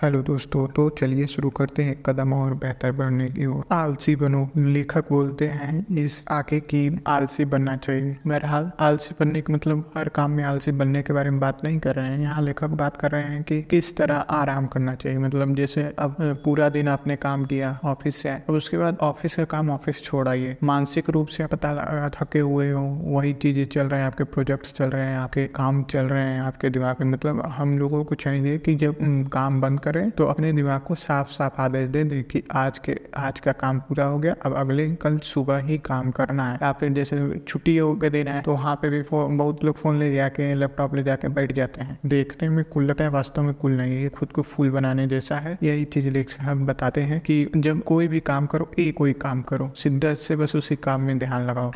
Hello दोस्तों तो चलिए शुरू करते हैं कदम और बेहतर बनने की ओर। आलसी बनो, लेखक बोलते हैं इस आगे की आलसी बनना चाहिए। बहरहाल, आलसी बनने का मतलब हर काम में आलसी बनने के बारे में बात नहीं कर रहे हैं। यहाँ लेखक बात कर रहे हैं कि किस तरह आराम करना चाहिए। मतलब जैसे अब पूरा दिन आपने काम किया, ऑफ़िस से आए, उसके बाद ऑफ़िस का काम ऑफ़िस छोड़ आइए मानसिक रूप से पता लगा, थके हुए हो, वही चीज़ें चल रहे हैं, आपके प्रोजेक्ट्स चल रहे हैं, आपके काम चल रहे हैं, आपके दिमाग में। मतलब हम लोगों को चाहिए कि जब काम बंद करें तो अपने दिमाग को साफ़ साफ़ आदेश दे दे कि आज के आज का काम पूरा हो गया अब अगले कल सुबह ही काम करना है। या फिर जैसे छुट्टियों के दिन है तो वहाँ पे भी बहुत लोग फ़ोन ले जाके लैपटॉप ले जाके बैठ जाते हैं। देखने में कुल लगता है वास्तव में कुल नहीं है खुद को फूल बनाने जैसा है। यही चीज़ लेख हम बताते हैं कि जब कोई भी काम करो एक कोई काम करो शिद्दत से बस उसी काम में ध्यान लगाओ।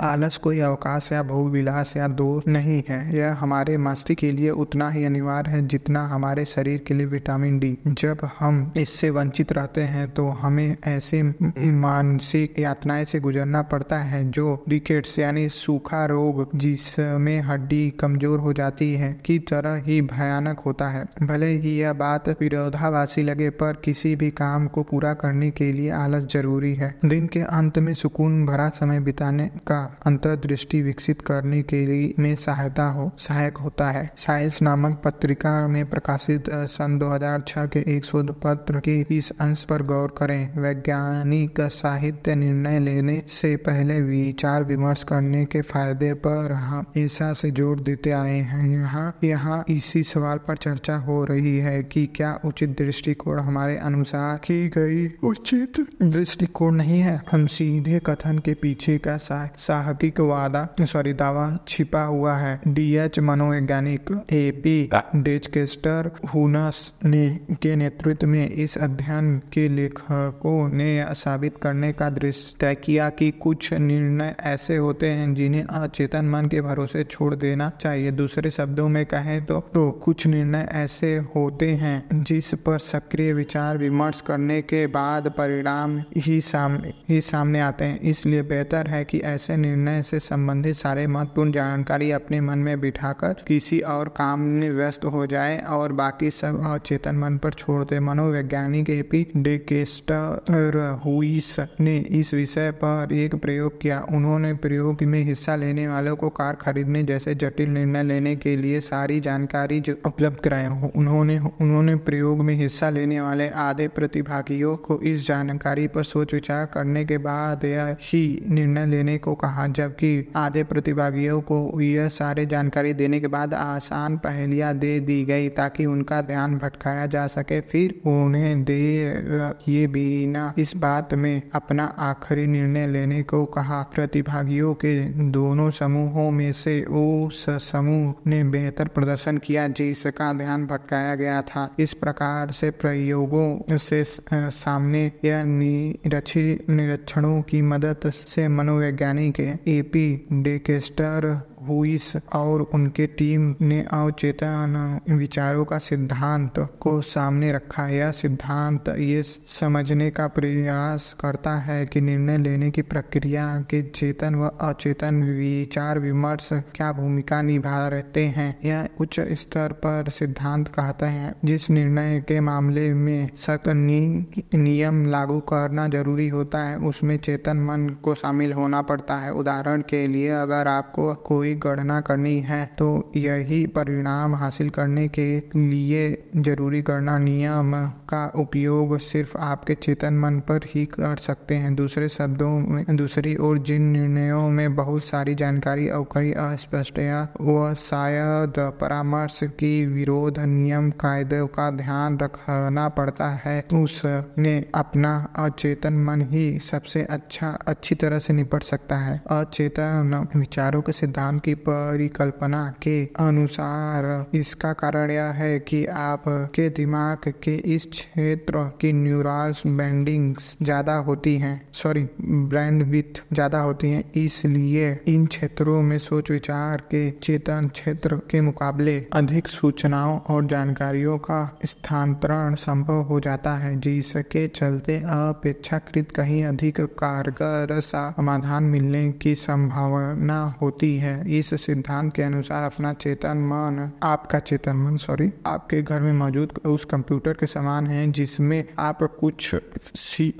आलस कोई अवकाश या बहुविलास या दोष नहीं है। यह हमारे मस्तिष्क के लिए उतना ही अनिवार्य है जितना हमारे शरीर के लिए विटामिन डी। जब हम इससे वंचित रहते हैं तो हमें ऐसे मानसिक यातनाएँ से गुजरना पड़ता है, जो रिकेट्स यानी सूखा रोग जिसमें हड्डी कमज़ोर हो जाती है, की तरह ही भयानक होता है। भले ही यह बात विरोधाभासी लगे, पर किसी भी काम को पूरा करने के लिए आलस ज़रूरी है। दिन के अंत में सुकून भरा समय बिताने का अंतर्दृष्टि विकसित करने के लिए में सहायता हो, सहायक होता है। साइंस नामक पत्रिका में प्रकाशित सन 2006 के एक शोध पत्र के इस अंश पर गौर करें। वैज्ञानिक साहित्य निर्णय लेने से पहले विचार विमर्श करने के फ़ायदे पर हम ऐसा से ज़ोर देते आए हैं। यहाँ यहाँ इसी सवाल पर चर्चा हो रही है कि क्या उचित दृष्टिकोण हमारे अनुसार की गई उचित दृष्टिकोण नहीं है? हम सीधे कथन के पीछे का साहकिक वादा, सॉरी, दावा छिपा हुआ है। डी एच मनोवैज्ञानिक ए पी डेचकेस्टर हुनस ने के नेतृत्व में इस अध्ययन के लेखकों ने साबित करने का दृश्य तय किया कि कुछ निर्णय ऐसे होते हैं जिन्हें अचेतन मन के भरोसे छोड़ देना चाहिए। दूसरे शब्दों में कहें तो, तो कुछ निर्णय ऐसे होते हैं जिस पर सक्रिय विचार विमर्श करने के बाद परिणाम ही सामने ही सामने आते हैं। इसलिए बेहतर है कि ऐसे निर्णय से संबंधित सारे महत्वपूर्ण जानकारी अपने मन में बिठाकर किसी और काम में व्यस्त हो जाए और बाकी सब अचेतन मन पर छोड़ दे। मनोवैज्ञानिक एपी डेकेस्टर हुईस ने इस विषय पर एक प्रयोग किया। उन्होंने प्रयोग में हिस्सा लेने वालों को कार खरीदने जैसे जटिल निर्णय लेने के लिए सारी जानकारी उपलब्ध कराया। हो उन्होंने उन्होंने प्रयोग में हिस्सा लेने वाले आधे प्रतिभागियों को इस जानकारी पर सोच विचार करने के बाद ही निर्णय लेने को कहा, जबकि आधे प्रतिभागियों को यह सारे जानकारी देने के बाद आसान पहलियाँ दे दी गई ताकि उनका ध्यान भटकाया जा सके। फिर उन्हें देर किए बिना इस बात में अपना आखिरी निर्णय लेने को कहा। प्रतिभागियों के दोनों समूहों में से उस समूह ने बेहतर प्रदर्शन किया जिसका ध्यान भटकाया गया था। इस प्रकार से प्रयोगों से सामने या निरक्षित निरीक्षणों की मदद से मनोवैज्ञानिक एपी डेकेस्टर हुईस और उनके टीम ने अवचेतन विचारों का सिद्धांत को सामने रखा। यह सिद्धांत ये समझने का प्रयास करता है कि निर्णय लेने की प्रक्रिया के चेतन व अचेतन विचार विमर्श क्या भूमिका निभा रहते हैं। यह उच्च स्तर पर सिद्धांत कहते हैं, जिस निर्णय के मामले में सख्त नियम लागू करना ज़रूरी होता है, उसमें चेतन मन को शामिल होना पड़ता है। उदाहरण के लिए, अगर आपको कोई गणना करनी है तो यही परिणाम हासिल करने के लिए ज़रूरी गणना नियम का उपयोग सिर्फ़ आपके चेतन मन पर ही कर सकते हैं। दूसरे शब्दों में, दूसरी ओर जिन निर्णयों में बहुत सारी जानकारी और कई अस्पष्टया व शायद परामर्श की विरोध नियम कायदे का ध्यान रखना पड़ता है, उसने अपना अचेतन मन ही सबसे अच्छा अच्छी तरह से निपट सकता है। अचेतन विचारों के सिद्धांत की परिकल्पना के अनुसार इसका कारण यह है कि आपके दिमाग के इस क्षेत्र की न्यूरल्स बैंडिंग्स ज़्यादा होती हैं। सॉरी, ब्रांड विथ ज़्यादा होती हैं, इसलिए इन क्षेत्रों में सोच विचार के चेतन क्षेत्र के मुकाबले अधिक सूचनाओं और जानकारियों का स्थानांतरण संभव हो जाता है, जिसके चलते अपेक्षाकृत कहीं अधिक कारगर समाधान मिलने की संभावना होती है। इस सिद्धांत के अनुसार अपना चेतन मन, आपका चेतन मन सॉरी आपके घर में मौजूद उस कंप्यूटर के समान है जिसमें आप कुछ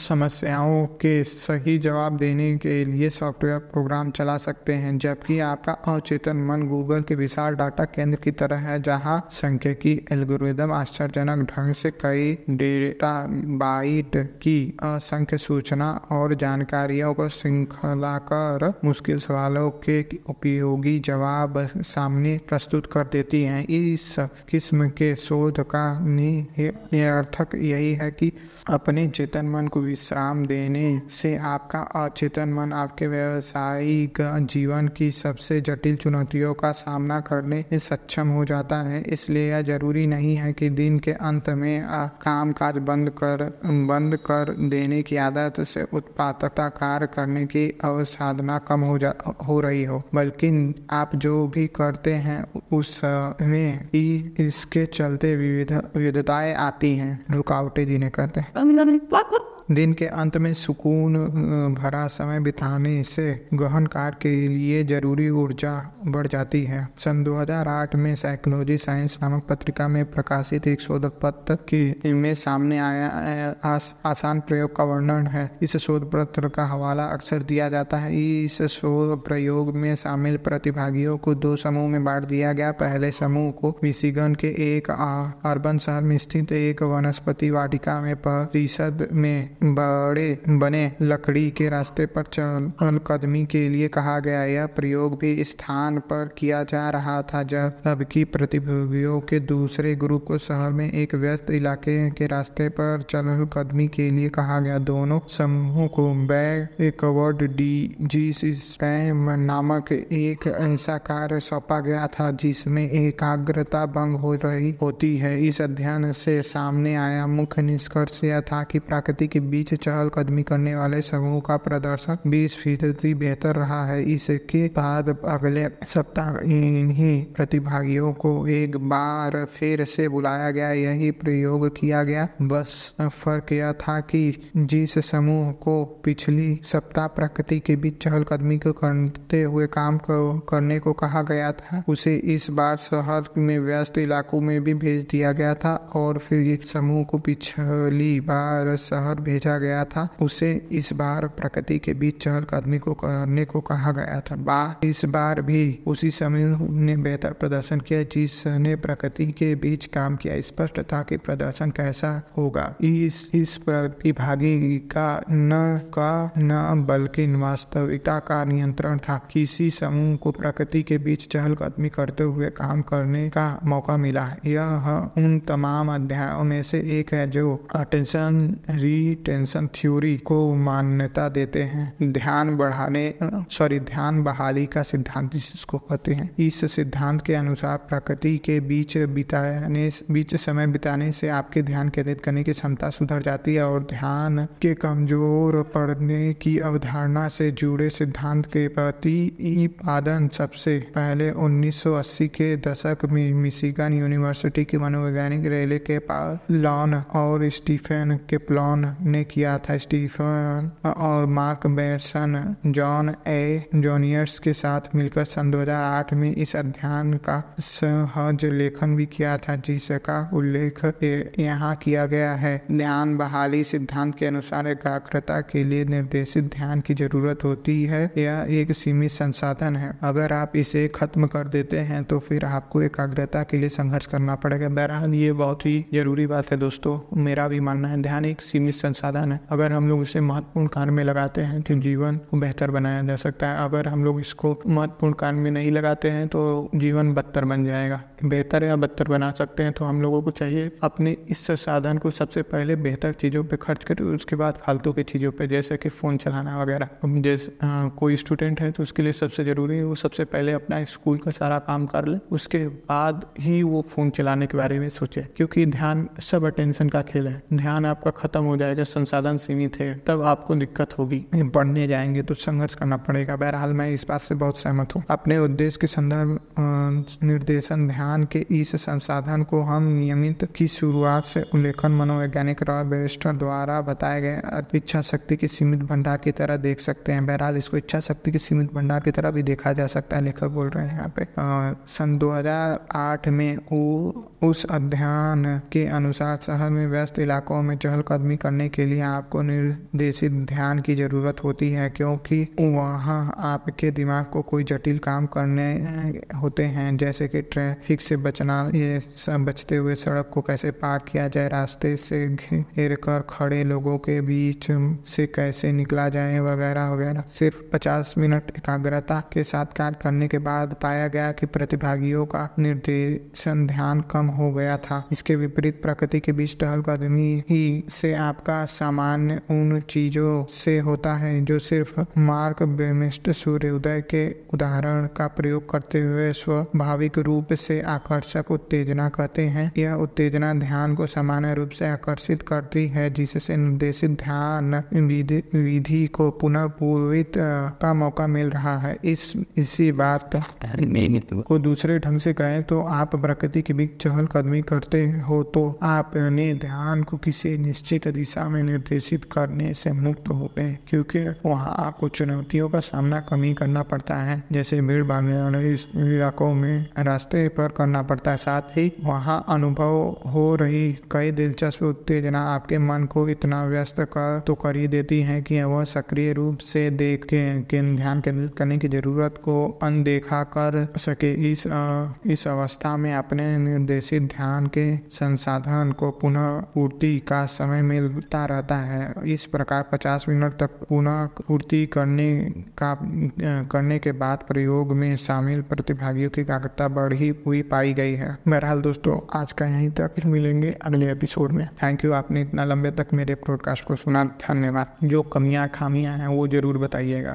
समस्याओं के सही जवाब देने के लिए सॉफ्टवेयर प्रोग्राम चला सकते हैं, जबकि आपका अचेतन मन गूगल के विशाल डाटा केंद्र की तरह है, जहाँ सांख्यिकी एल्गोरिदम आश्चर्यजनक ढंग से कई डेटा बाइट की असंख्य सूचना और जानकारियों को श्रृंखला कर मुश्किल सवालों के उपयोगी जवाब सामने प्रस्तुत कर देती हैं। इस किस्म के शोध का निर्थक यही है कि अपने चेतन मन को विश्राम देने से आपका अचेतन मन आपके व्यवसायिक जीवन की सबसे जटिल चुनौतियों का सामना करने में सक्षम हो जाता है। इसलिए यह ज़रूरी नहीं है कि दिन के अंत में काम काज बंद कर बंद कर देने की आदत से उत्पादकता कार्य करने की अवसाधना कम हो जा, हो रही हो, बल्कि आप जो भी करते हैं, उसमें इसके चलते विविध, विविधताएँ आती हैं, रुकावटें जिन्हें कहते हैं। Ben bunların bak bak. दिन के अंत में सुकून भरा समय बिताने से गहन कार्य के लिए ज़रूरी ऊर्जा बढ़ जाती है। सन 2008 में साइकोलॉजी साइंस नामक पत्रिका में प्रकाशित एक शोध पत्र की में सामने आया आस, आसान प्रयोग का वर्णन है। इस शोध पत्र का हवाला अक्सर दिया जाता है। इस शोध प्रयोग में शामिल प्रतिभागियों को दो समूह में बांट दिया गया। पहले समूह को मिशिगन के एक अर्बन शहर में स्थित एक वनस्पति वाटिका में परिषद में बड़े बने लकड़ी के रास्ते पर चल कदमी के लिए कहा गया यह प्रयोग भी स्थान पर किया जा रहा था जबकि प्रतिभागियों के दूसरे ग्रुप को शहर में एक व्यस्त इलाके के रास्ते पर चल कदमी के लिए कहा गया। दोनों समूहों को बैग कवर्ड डी जी नामक एक ऐसा कार्य सौंपा गया था जिसमें एकाग्रता भंग हो रही होती है। इस अध्ययन से सामने आया मुख्य निष्कर्ष यह था कि प्रकृति के बीच चहलकदमी करने वाले समूह का प्रदर्शन 20 फ़ीसदी बेहतर रहा है। इसके बाद अगले सप्ताह इन्हीं प्रतिभागियों को एक बार फिर से बुलाया गया। यही प्रयोग किया गया। बस फ़र्क यह था कि जिस समूह को पिछली सप्ताह प्रकृति के बीच चहलकदमी को करते हुए काम करने को कहा गया था, उसे इस बार शहर में व्यस्त इलाकों में भी भेज दिया गया था और फिर समूह को पिछली बार शहर भेजा गया था। उसे इस बार प्रकृति के बीच चहलकदमी को करने को कहा गया था। बा, इस बार भी उसी समूह ने बेहतर प्रदर्शन किया, जिसने प्रकृति के बीच काम किया। स्पष्ट था कि प्रदर्शन कैसा होगा। इस इस प्रतिभागी का न का न, बल्कि वास्तविकता का नियंत्रण था। किसी समूह को प्रकृति के बीच चहलकदमी करते हुए काम करने का मौका मिला। यह उन तमाम अध्यायों में से एक है जो अटेंशन रीटेंशन रिफ्लेक्शन थ्योरी को मान्यता देते हैं। ध्यान बढ़ाने, सॉरी, ध्यान बहाली का सिद्धांत जिसको कहते हैं। इस सिद्धांत के अनुसार प्रकृति के बीच बिताने, बीच समय बिताने से आपके ध्यान केंद्रित करने की क्षमता सुधर जाती है और ध्यान के कमज़ोर पड़ने की अवधारणा से जुड़े सिद्धांत के प्रति पादन सबसे पहले 1980 के दशक में मिशिगन यूनिवर्सिटी के मनोवैज्ञानिक रेले के लॉन और स्टीफन के प्लॉन ने किया था स्टीफन और Mark Berson John A. Juniors के साथ मिलकर सन 2008 में इस अध्ययन का सहज लेखन भी किया था, जिसका उल्लेख यहाँ किया गया है। ध्यान बहाली सिद्धांत के अनुसार एकाग्रता के लिए निर्देशित ध्यान की ज़रूरत होती है। यह एक सीमित संसाधन है। अगर आप इसे खत्म कर देते हैं तो फिर आपको एकाग्रता के लिए संघर्ष करना पड़ेगा। बहरहाल, ये बहुत ही ज़रूरी बात है दोस्तों। मेरा भी मानना है, ध्यान एक सीमित संसाधन है है। अगर हम लोग इसे महत्वपूर्ण कार्य में लगाते हैं तो जीवन को बेहतर बनाया जा सकता है। अगर हम लोग इसको महत्वपूर्ण कार्य में नहीं लगाते हैं तो जीवन बदतर बन जाएगा। बेहतर या बदतर बना सकते हैं तो हम लोगों को चाहिए अपने इस साधन को सबसे पहले बेहतर चीज़ों पे खर्च करें, उसके बाद फालतू की चीज़ों पे, जैसे कि फ़ोन चलाना वगैरह। जैसे कोई स्टूडेंट है तो उसके लिए सबसे ज़रूरी है वो सबसे पहले अपना स्कूल का सारा काम कर ले, उसके बाद ही वो फ़ोन चलाने के बारे में सोचे, क्योंकि ध्यान सब अटेंशन का खेल है। ध्यान आपका ख़त्म हो जाएगा, संसाधन सीमित है, तब आपको दिक्कत होगी। पढ़ने जाएँगे तो संघर्ष करना पड़ेगा। बहरहाल मैं इस बात से बहुत सहमत हूँ। अपने उद्देश्य के संदर्भ निर्देशन ध्यान ध्यान के इस संसाधन को हम नियमित की शुरुआत से उल्लेखन मनोवैज्ञानिक रॉय बेस्टर द्वारा बताए गए इच्छा शक्ति के सीमित भंडार की तरह देख सकते हैं। बहरहाल, इसको इच्छा शक्ति के सीमित भंडार की तरह भी देखा जा सकता है, लेखक बोल रहे हैं यहाँ पे। सन 2008 में वो उस अध्ययन के अनुसार शहर में व्यस्त इलाकों में चहलकदमी करने के लिए आपको निर्देशित ध्यान की ज़रूरत होती है, क्योंकि वहाँ आपके दिमाग को कोई जटिल काम करने होते हैं, जैसे कि ट्रैफ़िक से बचना, ये सब बचते हुए सड़क को कैसे पार किया जाए, रास्ते से घेर कर खड़े लोगों के बीच से कैसे निकला जाए वगैरह वगैरह। सिर्फ़ 50 मिनट एकाग्रता के साथ कार्य करने के बाद पाया गया कि प्रतिभागियों का निर्देशन ध्यान कम हो गया था। इसके विपरीत प्रकृति के बीच टहलकदमी ही से आपका सामान्य उन चीज़ों से होता है जो सिर्फ़ मार्क बेमिस्ट सूर्योदय के उदाहरण का प्रयोग करते हुए स्वाभाविक रूप से आकर्षक उत्तेजना कहते हैं। यह उत्तेजना ध्यान को सामान्य रूप से आकर्षित करती है जिससे निर्देशित ध्यान विधि को पुनः पूर्वित का मौका मिल रहा है। इस इसी बात को दूसरे ढंग से कहें तो आप प्रकृति के बीच चहल कदमी करते हो तो आप अपने ध्यान को किसी निश्चित दिशा में निर्देशित करने से मुक्त हो गए क्योंकि वहाँ आपको चुनौतियों का सामना कमी करना पड़ता है। जैसे भीड़ भागने वाले इलाकों में रास्ते पर करना पड़ता है। साथ ही वहाँ अनुभव हो रही कई दिलचस्प उत्तेजना आपके मन को इतना व्यस्त कर तो कर ही देती है कि वह सक्रिय रूप से देख के, ध्यान केंद्रित करने की ज़रूरत को अनदेखा कर सके। इस इस अवस्था में अपने निर्देशित ध्यान के संसाधन को पुनः पूर्ति का समय मिलता रहता है। इस प्रकार 50 मिनट तक पुनः पूर्ति करने का करने के बाद प्रयोग में शामिल प्रतिभागियों की एकाग्रता बढ़ी हुई पाई गई है। बहरहाल दोस्तों, आज का यहीं तक फिर मिलेंगे अगले एपिसोड में। थैंक यू आपने इतना लंबे तक मेरे प्रोडकास्ट को सुना। धन्यवाद। जो कमियाँ खामियाँ हैं, वो ज़रूर बताइएगा।